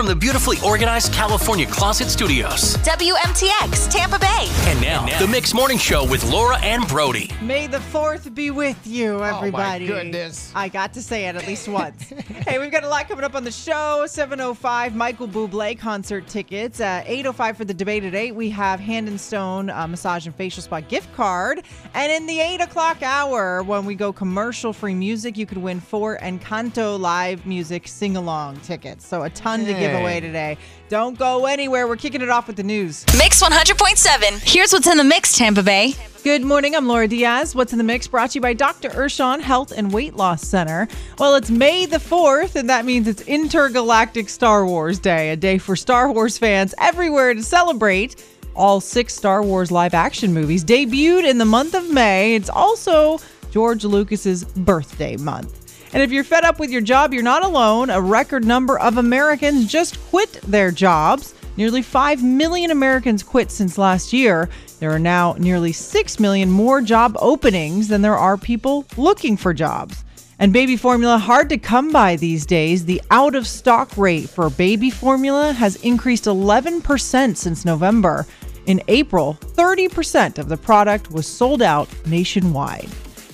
from the beautifully organized California Closet Studios. WMTX, Tampa Bay. And now, the Mix Morning Show with Laura and Brody. May the 4th be with you, everybody. Oh, my goodness. I got to say it at least once. hey, we've got a lot coming up on the show. 7.05, Michael Bublé concert tickets. Uh, 8.05 for the debate at 8, we have Hand and Stone uh, Massage and Facial Spa gift card. And in the 8 o'clock hour, when we go commercial-free music, you could win four Encanto live music sing-along tickets. So a ton to give Hey. away today. Don't go anywhere. We're kicking it off with the news. Mix 100.7. Here's what's in the mix, Tampa Bay. Good morning. I'm Laura Diaz. What's in the mix brought to you by Dr. Urshan Health and Weight Loss Center. Well, it's May the 4th, and that means it's Intergalactic Star Wars Day, a day for Star Wars fans everywhere to celebrate. All six Star Wars live action movies debuted in the month of May. It's also George Lucas's birthday month. And if you're fed up with your job, you're not alone. A record number of Americans just quit their jobs. Nearly 5 million Americans quit since last year. There are now nearly 6 million more job openings than there are people looking for jobs. And baby formula hard to come by these days. The out of stock rate for baby formula has increased 11% since November. In April, 30% of the product was sold out nationwide.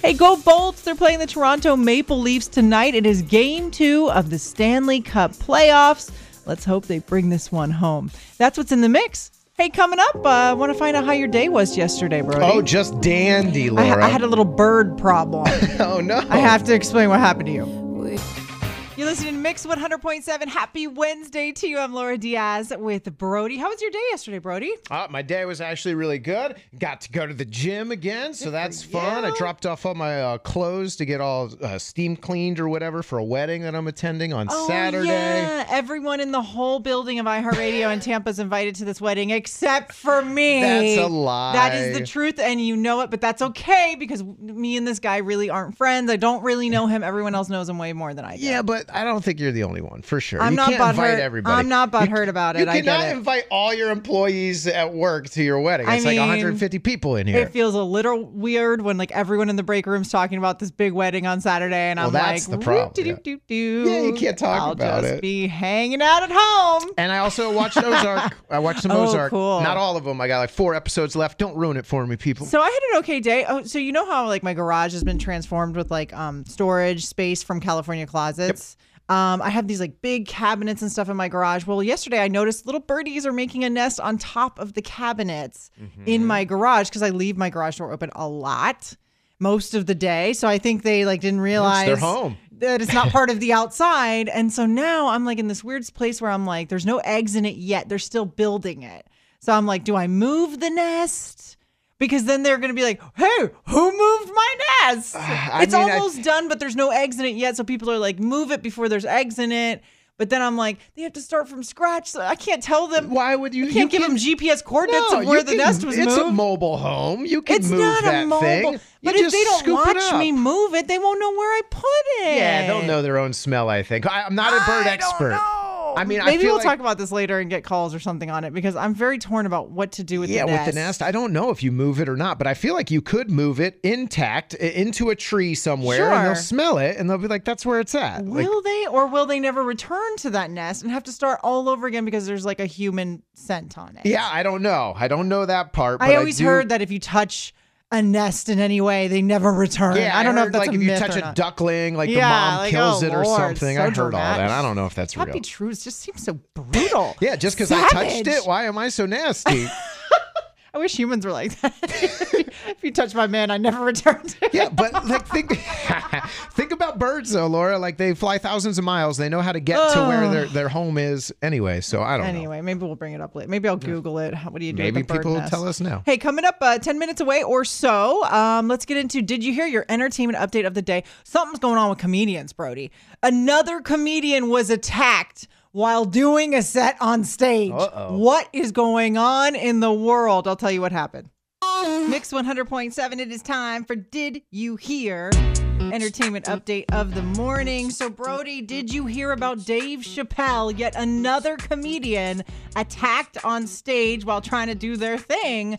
Hey, go Bolts! They're playing the Toronto Maple Leafs tonight. It is game two of the Stanley Cup playoffs. Let's hope they bring this one home. That's what's in the mix. Hey, coming up, I uh, want to find out how your day was yesterday, Brody. Oh, just dandy, I, Laura. I had a little bird problem. oh no. I have to explain what happened to you. You're listening to Mix 100.7. Happy Wednesday to you. I'm Laura Diaz with Brody. How was your day yesterday, Brody? Uh, my day was actually really good. Got to go to the gym again, so that's fun. I dropped off all my uh, clothes to get all uh, steam cleaned or whatever for a wedding that I'm attending on Saturday. Oh, yeah. Everyone in the whole building of iHeartRadio in Tampa is invited to this wedding except for me. That's a lie. That is the truth, and you know it, but that's okay because me and this guy really aren't friends. I don't really know him. Everyone else knows him way more than I do. Yeah, but I don't think you're the only one for sure. I'm you not can't invite everybody. I'm not You- butthurt about it. You I get cannot it. invite all your employees at work to your wedding. I It's like 150 people in here. It feels a little weird when like everyone in the break room's talking about this big wedding on Saturday, and Well, I'm that's like, the problem, "Whoop-de-doop-doop-doo." Yeah, you can't talk I'll about just it. Be hanging out at home. And I also watched Ozark. I watched some Oh, Ozark. cool. Not all of them. I got like four episodes left. Don't ruin it for me, people. So I had an okay day. Oh, so you know how like my garage has been transformed with like um storage space from California closets. Um, I have these like big cabinets and stuff in my garage. Well, yesterday I noticed little birdies are making a nest on top of the cabinets in my garage because I leave my garage door open a lot most of the day. So I think they like didn't realize home. that it's not part of the outside. And so now I'm like in this weird place where I'm like, there's no eggs in it yet. They're still building it. So I'm like, do I move the nest? Because then they're going to be like, hey, who moved my nest? I it's mean, I- almost done, but there's no eggs in it yet. So people are like, move it before there's eggs in it. But then I'm like, they have to start from scratch. So I can't tell them. Why would you? I can't you give them GPS coordinates No, of where the can- nest was It's a mobile home. You can it's move not that a mobile. thing. You But if just they don't watch me move it, they won't know where I put it. Yeah, they'll know their own smell. I think. I, I'm not a bird I expert. I mean, I maybe feel we'll like- talk about this later and get calls or something on it because I'm very torn about what to do with Yeah, the nest. with the nest, I don't know if you move it or not, but I feel like you could move it intact into a tree somewhere, and they'll smell it, and they'll be like, "That's where it's at." Like, Will they or will they never return to that nest and have to start all over again because there's like a human scent on it? yeah, I don't know. I don't know that part. But I always do- heard that if you touch a nest in any way, they never return. Yeah, I don't know heard, if that's like if you touch a duckling, like Yeah, the mom like, kills oh, it or Lord, something. so I heard all that. I don't know if that's That'd real. be true. It just seems so brutal. Yeah, just because I touched it, why am I so nasty? I wish humans were like that. if you touch my man, I never return yeah, but like think think about birds though, Laura. Like they fly thousands of miles. They know how to get to where their, their home is anyway. So I don't know. Anyway, maybe we'll bring it up later. Maybe I'll Google it. What do you do? Maybe with the bird people will tell us now. Hey, coming up uh, 10 minutes away or so, um, let's get into Did you hear your entertainment update of the day? Something's going on with comedians, Brody. Another comedian was attacked while doing a set on stage. Uh-oh. What is going on in the world? I'll tell you what happened. Mix 100.7, it is time for Did You Hear? Entertainment update of the morning. So, Brody, did you hear about Dave Chappelle, yet another comedian attacked on stage while trying to do their thing?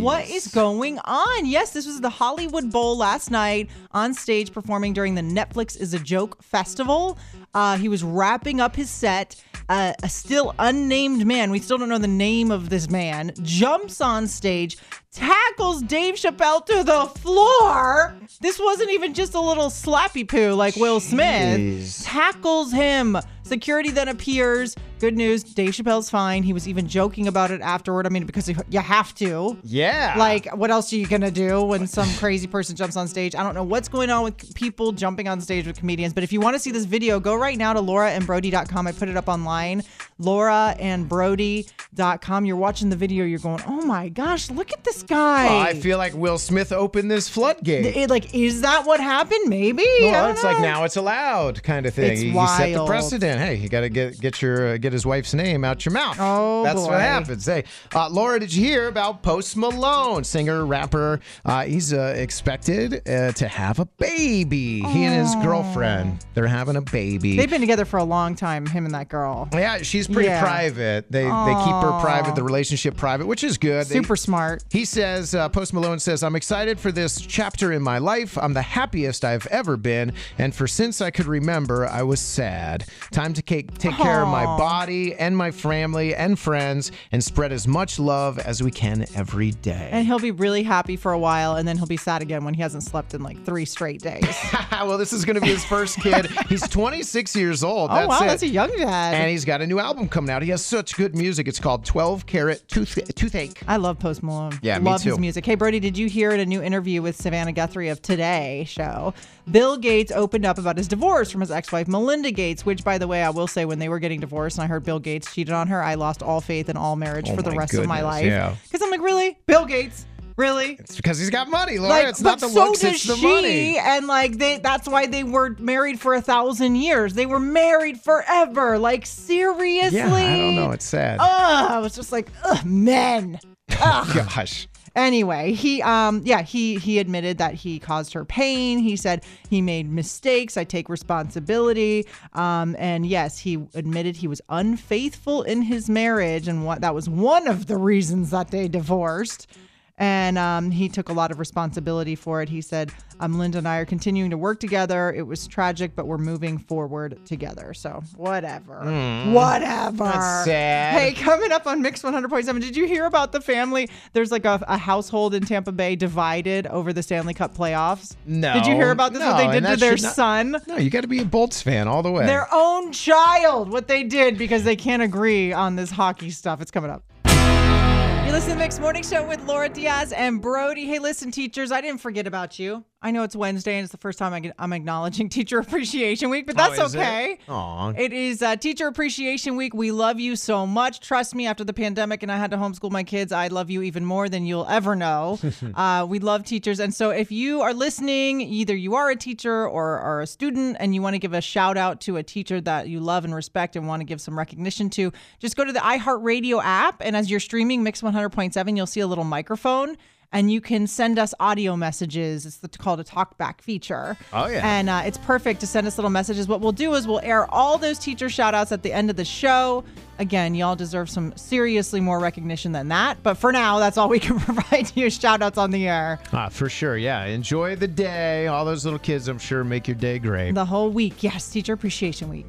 What is going on? Yes, this was the Hollywood Bowl last night on stage performing during the Netflix is a Joke festival. Uh, he was wrapping up his set uh, a still unnamed man, we still don't know the name of this man, jumps on stage, tackles Dave Chappelle to the floor. This wasn't even just a little slappy poo like Will Smith. Jeez. Tackles him. Security then appears. Good news, Dave Chappelle's fine. He was even joking about it afterward. I mean, because you have to. Yeah. Like, what else are you gonna do when some crazy person jumps on stage? I don't know what's going on with people jumping on stage with comedians, but if you want to see this video, go right now to lauraandbrody.com. I put it up online. lauraandbrody.com. You're watching the video, you're going, oh my gosh, look at this guy. Well, I feel like Will Smith opened this floodgate. It- like, is that what happened? Maybe. Well, it's like now it's allowed kind of thing. It's you, you set the wild. Hey, you got to get get your uh, get his wife's name out your mouth. Oh, that's boy. what happens. Hey, uh, Laura, did you hear about Post Malone, singer rapper? Uh, he's uh, expected uh, to have a baby. He and his girlfriend, they're having a baby. They've been together for a long time, him and that girl. yeah, she's pretty Yeah. private. They they keep her private, the relationship private, which is good. They- Super smart. he says, uh, Post Malone says, I'm excited for this chapter in my life. I'm the happiest I've ever been. And for since I could remember, I was sad. Time to take, take care of my body and my family and friends and spread as much love as we can every day. And he'll be really happy for a while, and then he'll be sad again when he hasn't slept in like three straight days. well, this is going to be his first kid. He's 26 years old. oh, That's wow, it. that's a young dad. and he's got a new album coming out. He has such good music. It's called 12 Carat Tooth- Toothache. I love Post Malone. Yeah, me love his music. Hey, Brody, did you hear in a new interview with Savannah Guthrie of Today show? Bill Gates opened up about his divorce from his ex-wife Melinda Gates, which, by the way, I will say, when they were getting divorced and I heard Bill Gates cheated on her, I lost all faith in all marriage Oh for the rest of my goodness, life. yeah. Because I'm like, really, Bill Gates, really? It's because he's got money, Laura. Like, it's not the so looks, it's the she, money. and like they, that's why they were married for a thousand years. They were married forever. Like seriously, Yeah, I don't know. It's sad. Oh, I was just like, ugh, men. Gosh. Anyway, he um yeah, he he admitted that he caused her pain. He said he made mistakes. I take responsibility. Um and yes, he admitted he was unfaithful in his marriage and what that was one of the reasons that they divorced. And um, he took a lot of responsibility for it. He said, um, Linda and I are continuing to work together. It was tragic, but we're moving forward together. So, whatever. Whatever. Hmm. That's sad. Hey, coming up on Mix 100.7, did you hear about the family? There's like a, a household in Tampa Bay divided over the Stanley Cup playoffs. No. Did you hear about this? what No, they did to their not- son? No, you got to be a Bolts fan all the way. Their own child. What they did because they can't agree on this hockey stuff. It's coming up. You listen to the Mixed Morning Show with Laura Diaz and Brody. Hey, listen, teachers, I didn't forget about you. I know it's Wednesday and it's the first time I get, I'm acknowledging Teacher Appreciation Week, but that's Oh, is it? okay. Aw. It is uh, Teacher Appreciation Week. We love you so much. Trust me, after the pandemic and I had to homeschool my kids, I love you even more than you'll ever know. uh, we love teachers. And so if you are listening, either you are a teacher or are a student and you want to give a shout out to a teacher that you love and respect and want to give some recognition to, just go to the iHeartRadio app. And as you're streaming Mix 100.7, you'll see a little microphone. And you can send us audio messages. It's the, called a talkback feature. Oh, yeah. And uh, it's perfect to send us little messages. What we'll do is we'll air all those teacher shout outs at the end of the show. Again, y'all deserve some seriously more recognition than that. But for now, that's all we can provide you shout outs on the air. Ah, for sure. Yeah. Enjoy the day. All those little kids, I'm sure, make your day great. The whole week. Yes, Teacher Appreciation Week.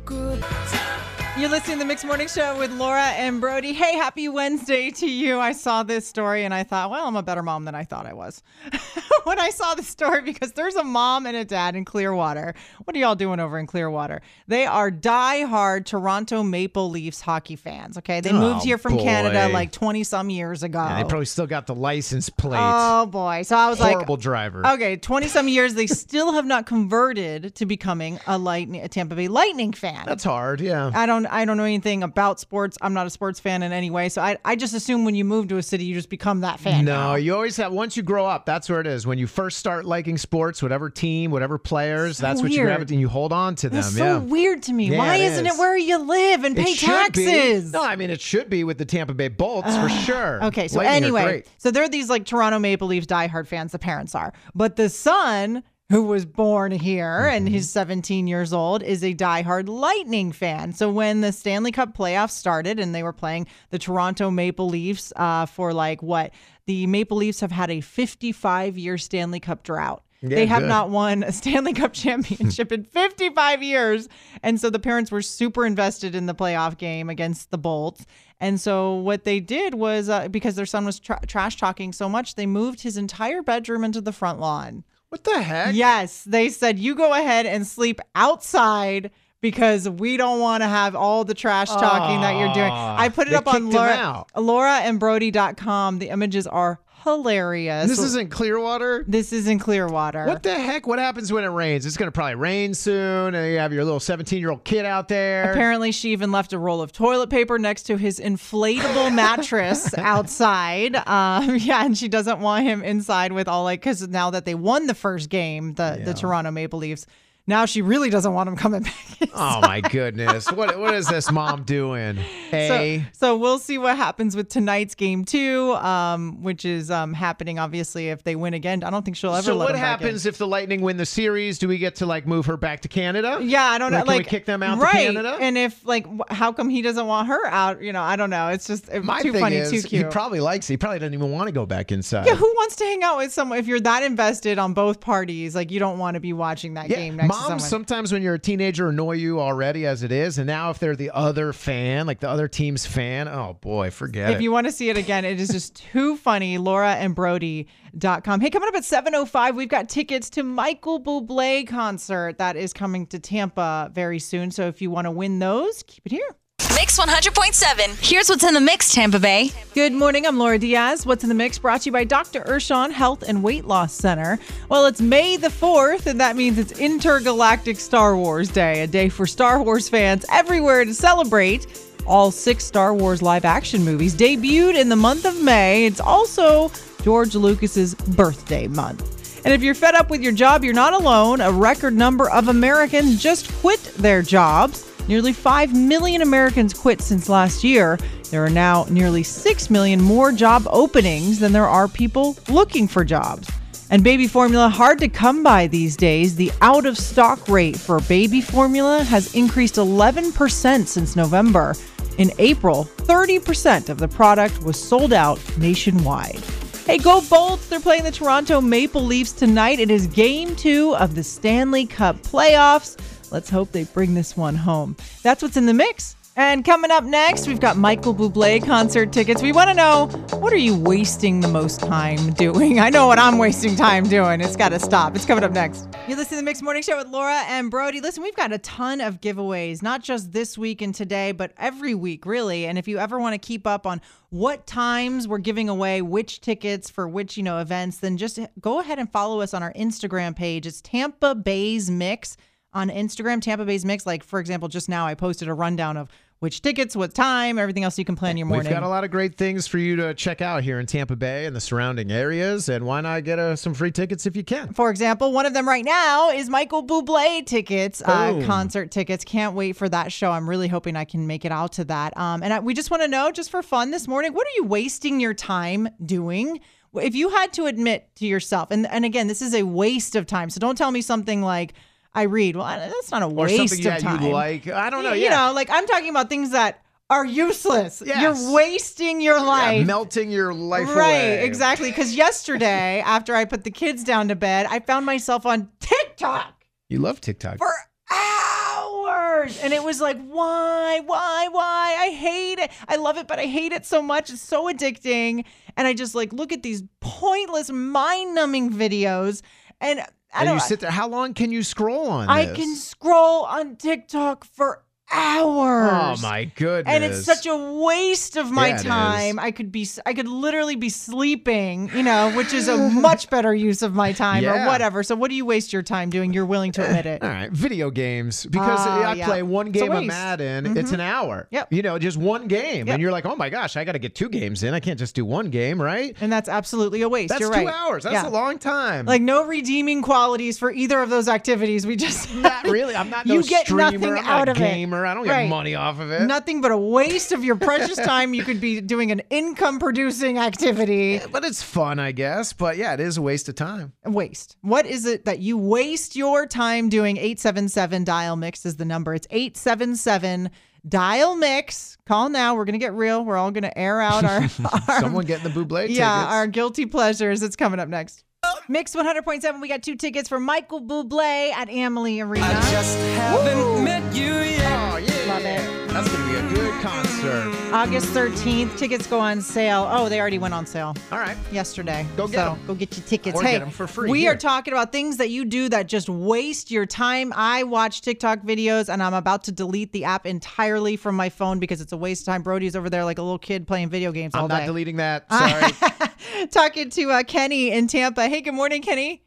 You're listening to the Mixed Morning Show with Laura and Brody. Hey, happy Wednesday to you. I saw this story and I thought, well, I'm a better mom than I thought I was. when I saw the story, because there's a mom and a dad in Clearwater. What are y'all doing over in Clearwater? They are die-hard Toronto Maple Leafs hockey fans. Okay. They moved Oh, here from Canada like 20 some years ago. Yeah, they probably still got the license plate. Oh boy. So I was Horrible like, Horrible driver. Okay, 20 some years, they still have not converted to becoming a lightning, a Tampa Bay Lightning fan. That's hard. Yeah. I don't I don't know anything about sports. I'm not a sports fan in any way. So I, I just assume when you move to a city, you just become that fan. No, now. you always have. Once you grow up, that's where it is. When you first start liking sports, whatever team, whatever players, that's what you weird. gravitate and you hold on to them. That's so yeah. weird to me. Yeah, Why it isn't is. it where you live and It pay should be. taxes? No, I mean it should be with the Tampa Bay Bolts for sure. Okay, so Lightning anyway, so there are these like Toronto Maple Leafs diehard fans, the parents are. But the son, who was born here and Mm-hmm. he's 17 years old, is a diehard Lightning fan. So when the Stanley Cup playoffs started and they were playing the Toronto Maple Leafs uh, for like what? The Maple Leafs have had a 55 year Stanley Cup drought. they have good. not won a Stanley Cup championship in 55 years. And so the parents were super invested in the playoff game against the Bolts. And so what they did was uh, because their son was tra- trash talking so much, they moved his entire bedroom into the front lawn. What the heck? Yes, they said you go ahead and sleep outside because we don't want to have all the trash talking that you're doing. I put it up on him Laura, out. lauraandbrody.com. The images are hilarious. This isn't Clearwater. this is in Clearwater. What the heck? What happens when it rains? It's going to probably rain soon, and you have your little 17 year old kid out there. Apparently, she even left a roll of toilet paper next to his inflatable mattress outside. Um, yeah, and she doesn't want him inside with all like because now that they won the first game, the the Toronto Maple Leafs, now she really doesn't want him coming back. Oh my goodness! What what is this mom doing? Hey, So, so we'll see what happens with tonight's game two, um, which is um, happening obviously if they win again. I don't think she'll ever. so what them back in. happens if the Lightning win the series? Do we get to like move her back to Canada? Yeah, I don't know. Like, Like, we kick them out to right? Canada? And if like, how come he doesn't want her out? You know, I don't know. It's just uh, My too funny, is, too he probably likes. He probably doesn't even want to go back inside. yeah, who wants to hang out with someone if you're that invested on both parties? Like, you don't want to be watching that game next to moms sometimes when you're a teenager annoy you already as it is, and now if they're the other fan, like the other team's fan, oh boy, forget if it. If you want to see it again, it is just too funny. Laura and Brody.com. Hey, coming up at 7.05, we've got tickets to Michael Bublé concert that is coming to Tampa very soon. So if you want to win those, keep it here. Mix 100.7. Here's what's in the mix, Tampa Bay. Good morning. I'm Laura Diaz. What's in the mix brought to you by Dr. Urshon Health and Weight Loss Center. Well, it's May the 4th, and that means it's Intergalactic Star Wars Day, a day for Star Wars fans everywhere to celebrate. All six Star Wars live action movies debuted in the month of May. It's also George Lucas's birthday month. And if you're fed up with your job, you're not alone. A record number of Americans just quit their jobs. Nearly 5 million Americans quit since last year. There are now nearly 6 million more job openings than there are people looking for jobs. And baby formula hard to come by these days. The out of stock rate for baby formula has increased 11% since November. In April, 30% of the product was sold out nationwide. Hey, go Bolts! They're playing the Toronto Maple Leafs tonight. It is game two of the Stanley Cup playoffs. Let's hope they bring this one home. That's what's in the mix. And coming up next, we've got Michael Bublé concert tickets. We want to know what are you wasting the most time doing? I know what I'm wasting time doing. It's got to stop. It's coming up next. You listen to the Mixed Morning Show with Laura and Brody. Listen, we've got a ton of giveaways, not just this week and today, but every week, really. And if you ever want to keep up on what times we're giving away which tickets for which, you know, events, then just go ahead and follow us on our Instagram page. It's Tampa Bay's Mix on Instagram, Tampa Bay's Mix. Like, for example, just now I posted a rundown of which tickets, what time, everything else you can plan your morning. We've got a lot of great things for you to check out here in Tampa Bay and the surrounding areas, and why not get uh, some free tickets if you can? For example, one of them right now is Michael Bublé tickets, uh, concert tickets. Can't wait for that show. I'm really hoping I can make it out to that. Um, and I, we just want to know, just for fun this morning, what are you wasting your time doing? If you had to admit to yourself, and, and again, this is a waste of time. So don't tell me something like, I read. Well, that's not a waste Or something of that time. you like. I don't know. You yeah. know, like I'm talking about things that are useless. Yes. You're wasting your Yeah, life. melting your life Right, away. exactly. Because yesterday, after I put the kids down to bed, I found myself on TikTok You love TikTok. for hours. And it was like, why, why, why? I hate it. I love it, but I hate it so much. It's so addicting. And I just like look at these pointless, mind numbing videos. And I and you sit there. How long can you scroll on I this? can scroll on TikTok for hours. Oh my goodness! And it's such a waste of my Yeah, time. I could be, I could literally be sleeping, you know, which is a much better use of my time or whatever. So, what do you waste your time doing? You're willing to admit it. All right, video games because Ah, I yeah. play one game of waste. Mm-hmm. Madden. It's an hour. Yep. You know, just one game, Yep. and you're like, oh my gosh, I got to get two games in. I can't just do one game, right? And that's absolutely a waste. That's You're two right. hours. That's Yeah. a long time. Like no redeeming qualities for either of those activities. We just not really. I'm not no You get streamer. nothing out of it. I don't get Right. money off of it. nothing but a waste of your precious time. You could be doing an income producing activity. but it's fun, I guess. But yeah, it is a waste of time. waste. What is it that you waste your time doing? 877 dial mix is the number. It's 877 dial mix. Call now. We're going to get real. We're all going to air out our, our Someone getting the Buble tickets. yeah, our guilty pleasures. It's coming up next. Mix 100.7, we got two tickets for Michael Bublé at Amalie Arena. I just haven't met you yet. Oh, yeah. Love it. That's going to be a good concert. August 13th, tickets go on sale. Oh, they already went on sale All right. yesterday. Go get so 'em. Go get your tickets. Or hey, get 'em for free we here. are talking about things that you do that just waste your time. I watch TikTok videos and I'm about to delete the app entirely from my phone because it's a waste of time. Brody's over there like a little kid playing video games all day. I'm not deleting that. Sorry. Talking to uh, Kenny in Tampa. Hey, good morning, Kenny.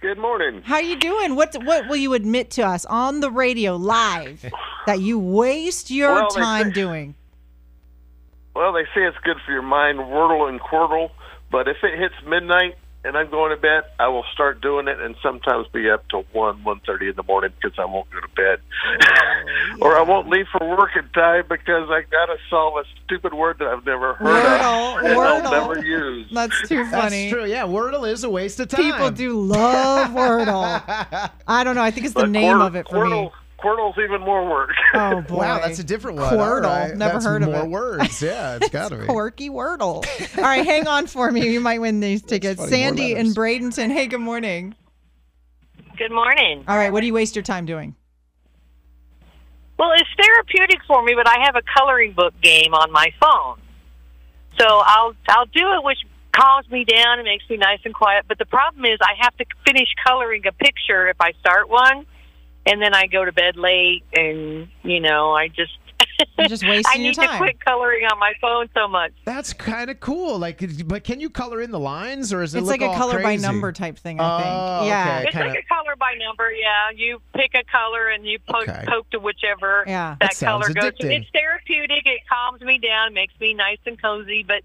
Good morning. How you doing? What what will you admit to us on the radio live that you waste your Well, time say- doing? Well, they say it's good for your mind, Wordle and Quordle, but if it hits midnight and I'm going to bed, I will start doing it and sometimes be up to 1, 1.30 in the morning because I won't go to bed. Oh, or I won't leave for work in time because I got to solve a stupid word that I've never heard Wordle, of and Wordle. I'll never use. That's too funny. That's funny. true. Yeah, Wordle is a waste of time. People do love Wordle. I don't know. I think it's the But name Quir- of it for Quordle, me. Quordle's even more work. Oh boy! Wow, that's a different one. Quordle. All right. Never That's heard of more it. words. Yeah, it's got to be. Quirky Wordle. All right, hang on for me. You might win these tickets. funny, Sandy in letters. Bradenton. Hey, good morning. Good morning. All right, what do you waste your time doing? Well, it's therapeutic for me, but I have a coloring book game on my phone. So I'll I'll do it, which calms me down and makes me nice and quiet. But the problem is, I have to finish coloring a picture if I start one, and then I go to bed late, and you know, I just You're just I wasting your need time. to quit coloring on my phone so much. That's kind of cool. Like, but can you color in the lines, or is it It's look like a all color by number type thing. I think. Oh, yeah. okay. It's kinda- like a color by number. Yeah, you pick a color and you poke, Okay. poke to whichever Yeah. that, That color goes. to. addicting. It's therapeutic. It calms me down, makes me nice and cozy. But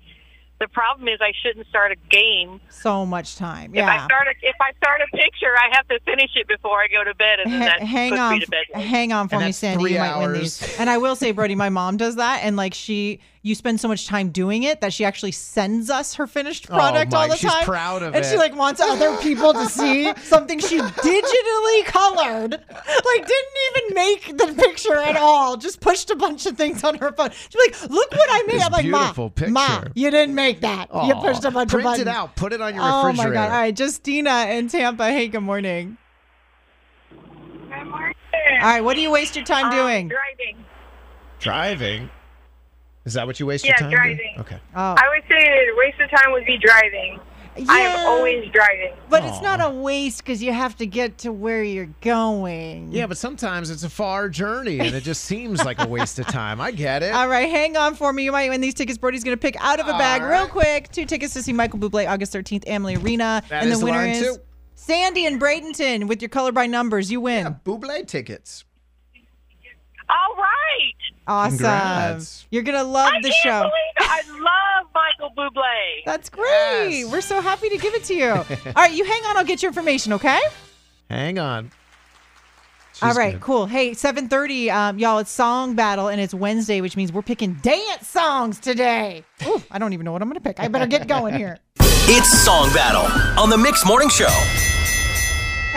the problem is, I shouldn't start a game. So much time. Yeah. If I start a, if I start a picture, I have to finish it before I go to bed, and then that Ha- hang puts on, me to bed. hang on for And me, Sandy. You might win these. And I will say, Brody, my mom does that, and like she, you spend so much time doing it that she actually sends us her finished Oh, product all Mike, the she's time. proud of and she like wants other people to see something she digitally colored. Like didn't even make the picture at all. Just pushed a bunch of things on her phone. She's like, "Look what I made." This I'm like, "Ma, beautiful Ma, picture." you didn't make that. you pushed a bunch print of buttons." Print it out. Put it on your Oh my god! All right, Justina in Tampa. Hey, good morning. good morning. All right, what do you waste your time Um, doing? Driving. Driving. Is that what you waste Yeah, your time doing? driving. Okay. Oh, I would say a waste of time would be driving. Yeah, I Yeah. am always driving. But it's not a waste because you have to get to where you're going. Yeah, but sometimes it's a far journey and it just seems like a waste of time. I get it. All right, hang on for me. You might win these tickets. Brody's going to pick out of a bag All real quick. Two tickets to see Michael Bublé August 13th, Amalie Arena. That and is the the winner line, is too. Sandy and Bradenton with your color by numbers. You win. Yeah, Buble tickets. All right. Awesome. Congrats. You're going to love I the can't show. believe it. I love Michael Bublé. That's great. Yes. We're so happy to give it to you. All right, you hang on. I'll get your information, okay? Hang on. All She's right, good. cool. Hey, 7:30, um, y'all. It's song battle, and it's Wednesday, which means we're picking dance songs today. Ooh, I don't even know what I'm gonna pick. I better get going here. It's Song Battle on the Mix Morning Show.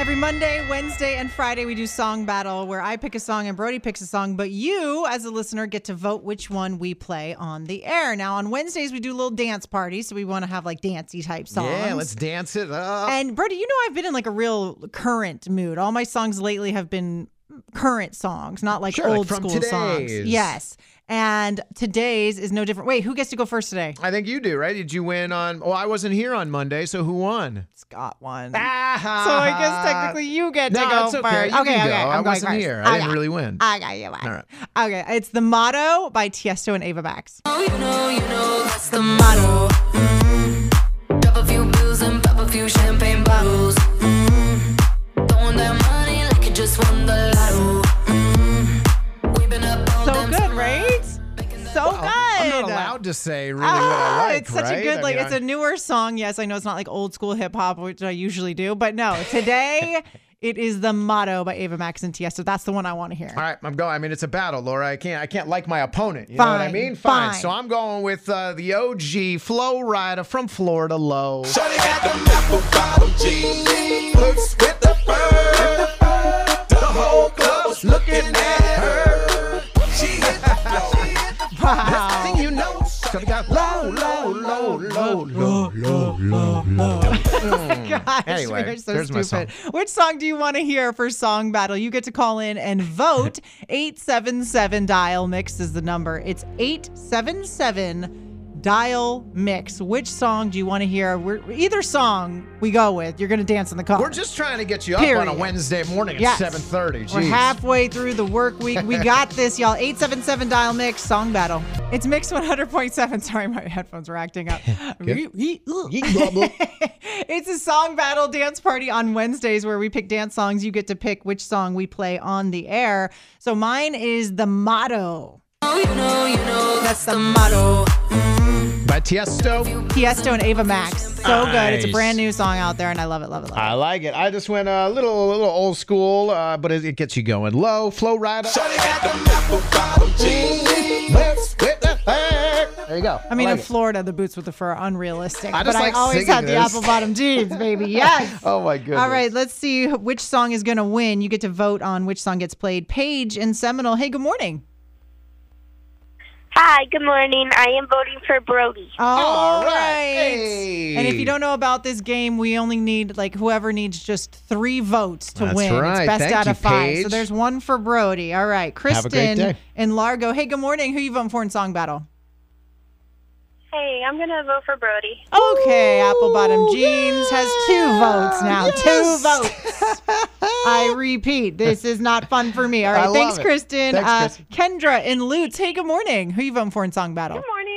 Every Monday, Wednesday, and Friday, we do song battle where I pick a song and Brody picks a song, but you, as a listener, get to vote which one we play on the air. Now, on Wednesdays, we do a little dance party, so we want to have like dancey type songs. Yeah, let's dance it up. And Brody, you know I've been in like a real current mood. All my songs lately have been current songs, not like Sure, like old from school songs. Yes. And today's is no different. Wait, who gets to go first today? I think you do, right? Did you win on? Well, I wasn't here on Monday, so who won? Scott won. Ah, so I guess technically you get to go it's okay. first. You okay, can okay. go. I'm I going wasn't first. here. I didn't Okay. really win. I got you. One. All right. Okay, it's the motto by Tiesto and Ava Max. Oh, you know, you know that's the motto. Allowed to say really Ah, what I like. it's such right? a good I like mean, it's I- a newer song. Yes, I know it's not like old school hip hop, which I usually do, but no, today it is the motto by Ava Max and Tiesto. That's the one I want to hear. All right, I'm going. I mean, it's a battle, Laura. I can't. I can't like my opponent. You know what I mean? fine. So I'm going with uh, the OG Flo Rida from Florida Low. Shorty got them apple bottom jeans. Looks with the fur. The whole club looking at her. She hit the floor. Wow. Thing you know, gonna go low, low, low, low, low, low, low, low. Gosh, Anyway, we're so there's my stupid. Which song do you want to hear for Song Battle? You get to call in and vote. 877 dial mix is the number. It's 877 dial mix. Which song do you want to hear? We're, either song we go with, you're going to dance in the car. We're just trying to get you up on a Wednesday morning at Yes. 7:30. We're halfway through the work week. We got this, y'all. 877 dial mix song battle. It's mix 100.7. Sorry, my headphones are acting up. it's a song battle dance party on Wednesdays where we pick dance songs. You get to pick which song we play on the air. So mine is the motto. You know, you know, that's the motto. By Tiesto. Tiesto and Ava Max. So good. It's a brand new song out there, and I love it, love it, love it. I like it. I just went a little, a little old school, uh, but it, it gets you going. Low, Flo Rida. Shorty got them apple bottom jeans. Let's get the thing. There you go. I mean, like in it. Florida, the boots with the fur are unrealistic. I just but like I always singing had the apple bottom jeans, baby. Yes. Oh my goodness. All right, let's see which song is going to win. You get to vote on which song gets played. Paige in Seminole. Hey, good morning. Hi, good morning. I am voting for Brody. All right. right. Hey. And if you don't know about this game, we only need like whoever needs just three votes to That's win. right. It's best Thank out you, of five. Paige. So there's one for Brody. All right. Have a Kristen great day. in Largo. Hey, good morning. Who you voting for in song battle? Hey, I'm going to vote for Brody. Okay, Apple Bottom Jeans has two votes now. Two votes. I repeat, this is not fun for me. All right, I thanks, it. Kristen. Thanks, uh, Kristen. Kendra in Lutz. Hey, good morning. Who you voting for in song battle? Good morning.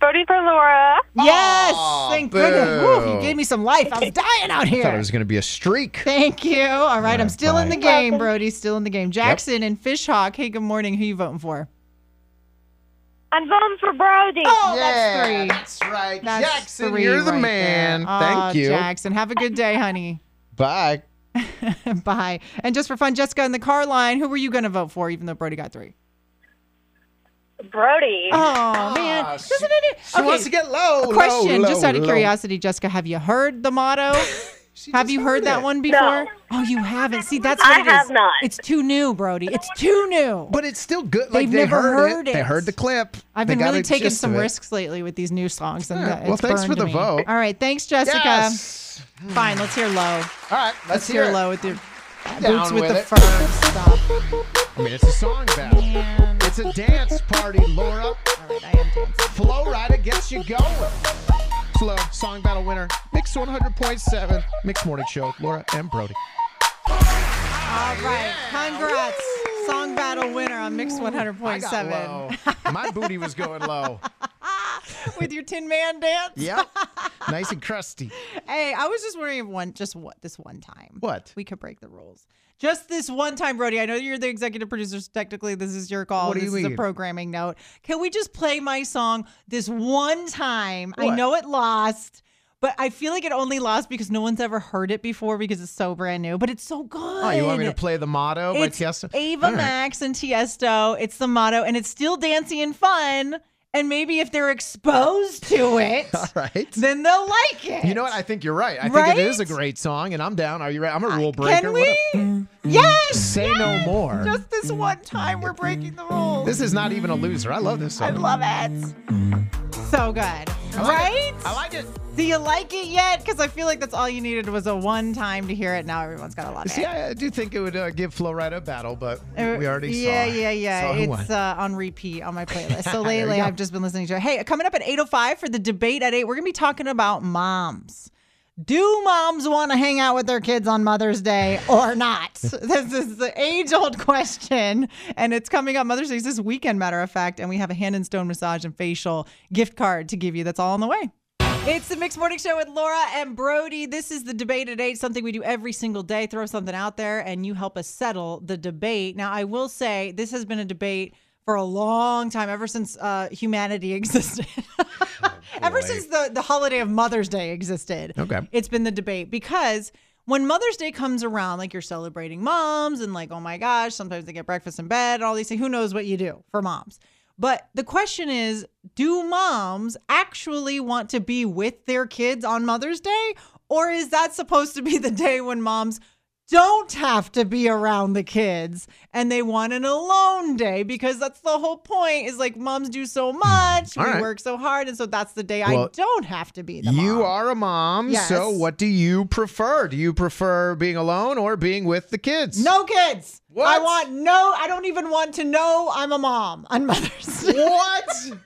Voting for Laura. Yes, Aw, thank goodness. Woo, you gave me some life. I was dying out here. I thought it was going to be a streak. Thank you. All right, I'm still in the game, Brody. Still in the game. Jackson and Fishhawk. Hey, good morning. Who you voting for? I'm voting for Brody. Oh, yeah, that's three. That's right. That's Jackson, three you're the right man. there. Thank Aw, you. Jackson. Have a good day, honey. Bye. Bye. And just for fun, Jessica in the car line, who were you going to vote for, even though Brody got three? Brody. Oh, man. Ah, Doesn't it? She wants to get low. A question, low, just out of low. curiosity, Jessica, have you heard the motto? She have you heard that it. one before? No. Oh, you haven't. See, that's what I it is. have not. It's too new, Brody. It's too new. But it's still good. Like They've they never heard, heard it. They it. heard the clip. I've They been got really taking some risks lately with these new songs, and Yeah, that- well, thanks for the me. vote. All right, thanks, Jessica. Yes. Fine, let's hear low. All right. Let's Let's hear hear it. low with your Down boots with, with the it. fur stuff. I mean, it's a song battle. Man. It's a dance party, Laura. All right, I am dancing. Flo Rida gets you going. Flow, song battle winner. Mix 100.7. Mix Morning Show. Laura and Brody. All right, congrats. Song battle winner on Mix 100.7 low. My booty was going low. with your Tin Man dance. Yep. Nice and crusty. Hey, I was just wondering if one, just what this one time. What? We could break the rules. Just this one time, Brody. I know you're the executive producer. So technically, this is your call. What do this you is a programming note. Can we just play my song this one time? I know it lost, but I feel like it only lost because no one's ever heard it before because it's so brand new. But it's so good. Oh, you want me to play the motto by It's Tiesto? Ava All right. Max and Tiesto. It's the motto, and it's still dancey and fun. And maybe if they're exposed to it, All right. then they'll like it. You know what? I think you're right. I think it is a great song, and I'm down. Are you ready? I'm a rule breaker. Can What we? a- Yes. Say no more. Just this mm, one time, we're breaking the rules. This is not even a loser. I love this song. I song. love it. So good, I like right? it. I like it. Do you like it yet? Because I feel like that's all you needed was a one time to hear it. Now everyone's got to love See. I, I do think it would uh, give Flo Rida a battle, but Uh, we already yeah, saw. Yeah, yeah, who It's uh, on repeat on my playlist. So lately. I've just been listening to it. Hey, coming up at 8.05 for the debate at 8, we're going to be talking about moms. Do moms want to hang out with their kids on Mother's Day or not? this is the age old question. And it's coming up. Mother's Day is this weekend, matter of fact. And we have a hand and stone massage and facial gift card to give you. That's all on the way. It's the Mixed Morning Show with Laura and Brody. This is the debate at eight, something we do every single day. Throw something out there and you help us settle the debate. Now, I will say this has been a debate for a long time, ever since uh, humanity existed. Ever since the, the holiday of Mother's Day existed. Okay. It's been the debate because when Mother's Day comes around, like you're celebrating moms and like, oh my gosh, sometimes they get breakfast in bed and all these things. Who knows what you do for moms? But the question is do moms actually want to be with their kids on Mother's Day? Or is that supposed to be the day when moms don't have to be around the kids and they want an alone day because that's the whole point is like moms do so much, All we right. work so hard. And so that's the day I don't have to be the You mom. are a mom, so what do you prefer? Do you prefer being alone or being with the kids? No kids. I want no, I don't even want to know I'm a mom on Mother's Day. What?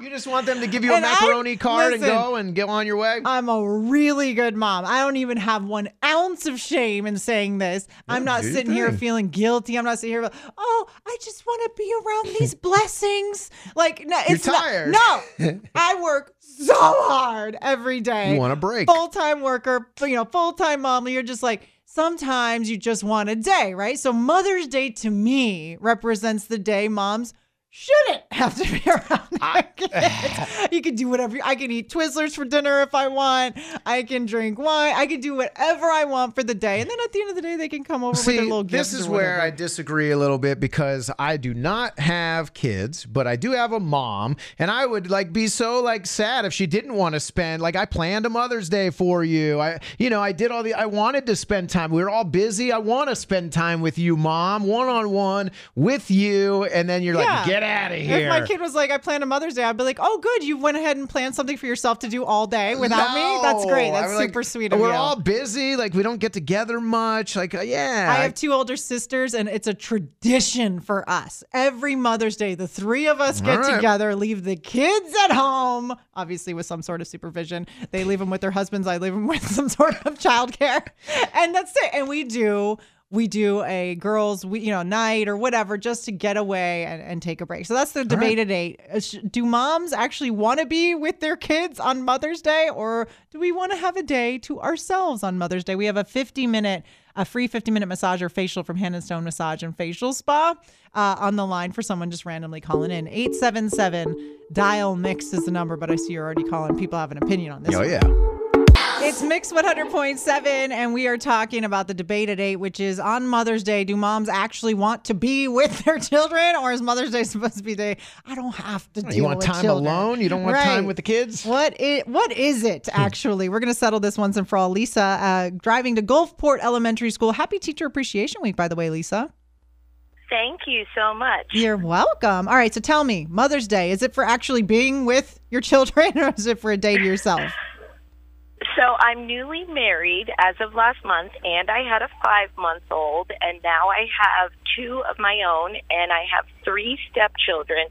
You just want them to give you a And I- macaroni card listen, and go and get on your way? I'm a really good mom. I don't even have one ounce of shame in saying this. I'm not sitting here feeling guilty. I'm not sitting here, oh, I just want to be around these blessings. Like, no, it's not- tired. no, I work so hard every day. You want a break. Full time worker, you know, full time mom. You're just like, sometimes you just want a day, right? So Mother's Day to me represents the day moms shouldn't have to be around their kids. You can do whatever. I can eat Twizzlers for dinner if I want. I can drink wine. I can do whatever I want for the day. And then at the end of the day, they can come over with See, their little gifts. this is where I disagree a little bit because I do not have kids, but I do have a mom, and I would like be so like sad if she didn't want to spend like I planned a Mother's Day for you. I you know, I did all the I wanted to spend time. We were all busy. I want to spend time with you, mom, one on one with you, and then you're Yeah. like, get out of here. If my kid was like, I planned a Mother's Day, I'd be like, oh, good. You went ahead and planned something for yourself to do all day without me. That's great. That's I'm like, super sweet of We're you. all busy. Like we don't get together much. Like uh, yeah, I have two older sisters, and it's a tradition for us. Every Mother's Day, the three of us get right. together, leave the kids at home, obviously with some sort of supervision. They leave them with their husbands. I leave them with some sort of childcare, and that's it. And we do. We do a girls, we, you know, night or whatever, just to get away and, and take a break. So that's the debate at eight. Uh, Do moms actually want to be with their kids on Mother's Day, or do we want to have a day to ourselves on Mother's Day? We have a 50 minute a free 50 minute massage or facial from Hand and Stone Massage and Facial Spa uh, on the line for someone just randomly calling in. 877 dial mix is the number, but I see you're already calling. People have an opinion on this. Oh one. yeah. It's Mix 100.7, and we are talking about the debate at 8, which is on Mother's Day. Do moms actually want to be with their children, or is Mother's Day supposed to be the day I don't have to deal You want time children? alone? You don't want time with the kids? What is, what is it actually? We're going to settle this once and for all. Lisa, uh, driving to Gulfport Elementary School. Happy Teacher Appreciation Week, by the way, Lisa. Thank you so much. You're welcome. All right, so tell me, Mother's Day, is it for actually being with your children or is it for a day to yourself? So I'm newly married as of last month, and I had a five month old, and now I have two of my own, and I have three stepchildren.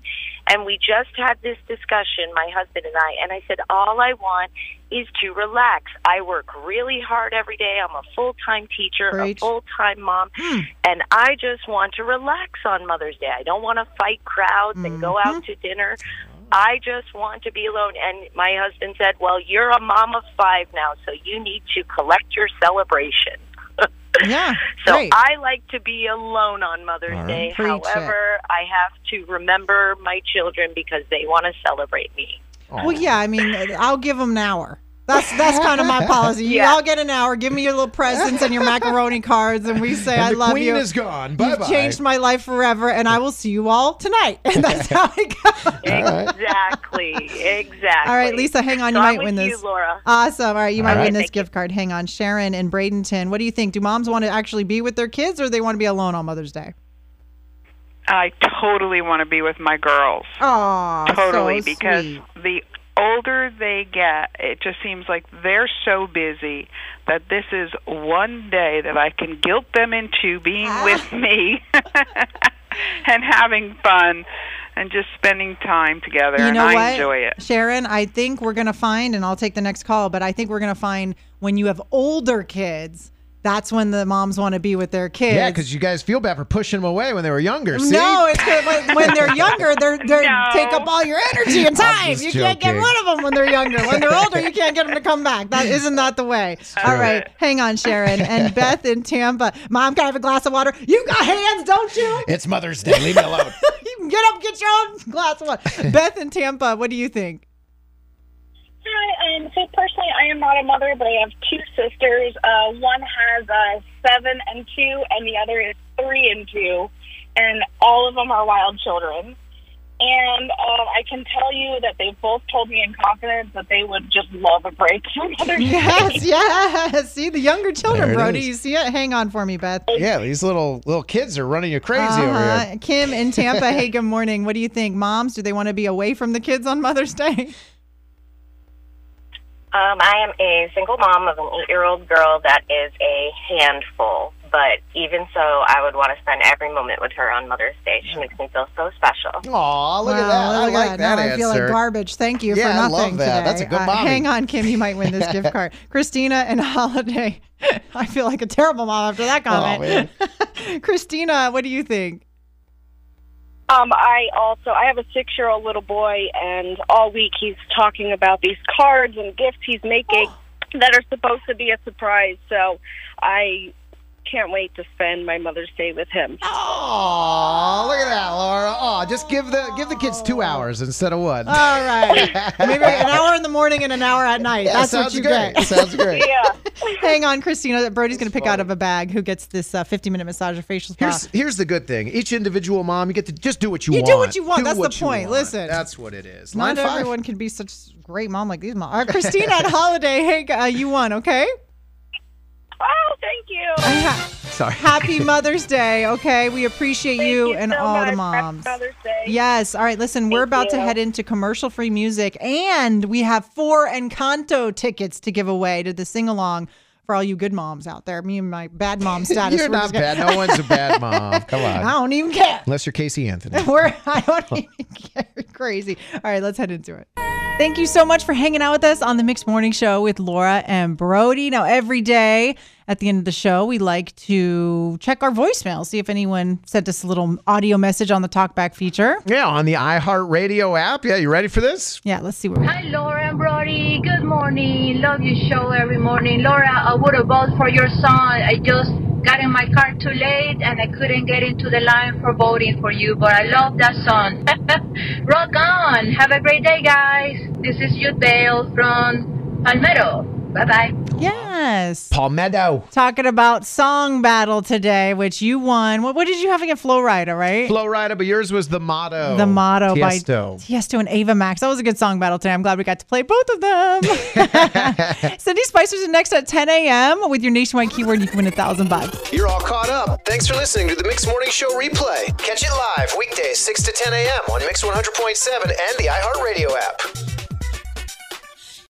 And we just had this discussion, my husband and I, and I said, All I want is to relax. I work really hard every day. I'm a full time teacher, Preach. a full time mom, hmm. and I just want to relax on Mother's Day. I don't want to fight crowds and go mm-hmm. out to dinner. I just want to be alone. And my husband said, Well, you're a mom of five now, so you need to collect your celebration. Yeah, So great. I like to be alone on Mother's right. Day. Preach it. However, I have to remember my children because they want to celebrate me. Well, yeah, I mean, I'll give them an hour. That's that's kind of my policy. You Yeah. all get an hour. Give me your little presents and your macaroni cards, and we say And I the love queen you. Queen is gone. Bye You've bye. changed my life forever, and I will see you all tonight. And that's how it goes. Exactly. exactly. All right, Lisa, hang on. So you I'm might with win you, this. Laura. Awesome. All right, you might All right. win this Thank you. gift card. Hang on. Sharon and Bradenton, what do you think? Do moms want to actually be with their kids, or they want to be alone on Mother's Day? I totally want to be with my girls. Oh, totally so because sweet. the older they get, it just seems like they're so busy that this is one day that I can guilt them into being Ah. with me and having fun and just spending time together You and know I what, enjoy it. Sharon? I think we're gonna find, and I'll take the next call. But I think we're gonna find when you have older kids, that's when the moms want to be with their kids. Yeah, because you guys feel bad for pushing them away when they were younger. See? No, it's good. When, when they're younger, they're they No. take up all your energy and time. just You can't get joking. rid of them when they're younger. When they're older, you can't get them to come back. That isn't that the way. All right, hang on, Sharon and Beth in Tampa. Mom, can I have a glass of water? You got hands, don't you? It's Mother's Day. Leave me alone. You can get up, get your own glass of water. Beth in Tampa, what do you think? Hi, um, so personally, I am not a mother, but I have two sisters. Uh, one has uh, seven and two, and the other is three and two, and all of them are wild children. And um, I can tell you that they both told me in confidence that they would just love a break from Mother's Day. Yes, yes. See the younger children, There it Brody. is. You see it? Hang on for me, Beth. Yeah, these little little kids are running you crazy over Uh-huh. here. Kim in Tampa. hey, good morning. What do you think, moms? Do they want to be away from the kids on Mother's Day? Um, I am a single mom of an eight-year-old girl that is a handful. But even so, I would want to spend every moment with her on Mother's Day. She makes me feel so special. Aw, look at that. I look at like that. that now I feel like garbage. Thank you Yeah, for I love that. today. That's a good Uh, hang on, Kim. You might win this gift card. Christina and Holiday. I feel like a terrible mom after that comment. Christina, what do you think? Um, I also I have a six year old little boy, and all week he's talking about these cards and gifts he's making that are supposed to be a surprise. So I can't wait to spend my Mother's Day with him. Oh, look at that, Laura. Oh, just give the give the kids two hours instead of one. All right. Maybe an hour in the morning and an hour at night. Yeah, That's what sounds you great. get. Sounds great. yeah. Hang on, Christina. Brody's going to pick out of a bag who gets this uh, 50 minute massage or facial spa. Here's here's the good thing. Each individual mom, you get to just do what you, You want. You do what you want. That's the what you point. want. Listen. That's what it is. Not Line five. everyone can be such great mom like these moms. Uh, Christina at Holiday. Hey, uh, you won, okay? Oh, thank you. Sorry. Happy Mother's Day, okay? We appreciate you, you and so all the much. Happy moms. Mother's Day. Yes. All right. Listen, we're Thank about to head into commercial free music, and we have four Encanto tickets to give away to the sing along for all you good moms out there. Me and my bad mom status. You're not just gonna- bad. No one's a bad mom. Come on. I don't even care. Unless you're Casey Anthony. We're I don't even care. Crazy. All right, let's head into it. Thank you so much for hanging out with us on the Mixed Morning Show with Laura and Brody. Now, every day at the end of the show, we like to check our voicemail, see if anyone sent us a little audio message on the talkback feature. Yeah, on the iHeartRadio app. Yeah, you ready for this? Yeah, let's see what we Hi, Laura and Brody. Good morning. Love your show every morning. Laura, I would have voted for your son. I just got in my car too late and I couldn't get into the line for voting for you, but I love that song. Rock on. Have a great day, guys. This is Jude Bale from Palmetto. Bye bye. Yes. Palmetto. Talking about song battle today, which you won. What, what did you have again? Flo Rida, right? Flo Rida, but yours was the motto. The motto by Tiesto. Tiesto and Ava Max. That was a good song battle today. I'm glad we got to play both of them. Cindy Spicer's is next at 10 a.m. with your nationwide keyword. You can win a thousand bucks. You're all caught up. Thanks for listening to the Mix Morning Show replay. Catch it live weekdays 6 to 10 a.m. on Mix 100.7 and the iHeartRadio app.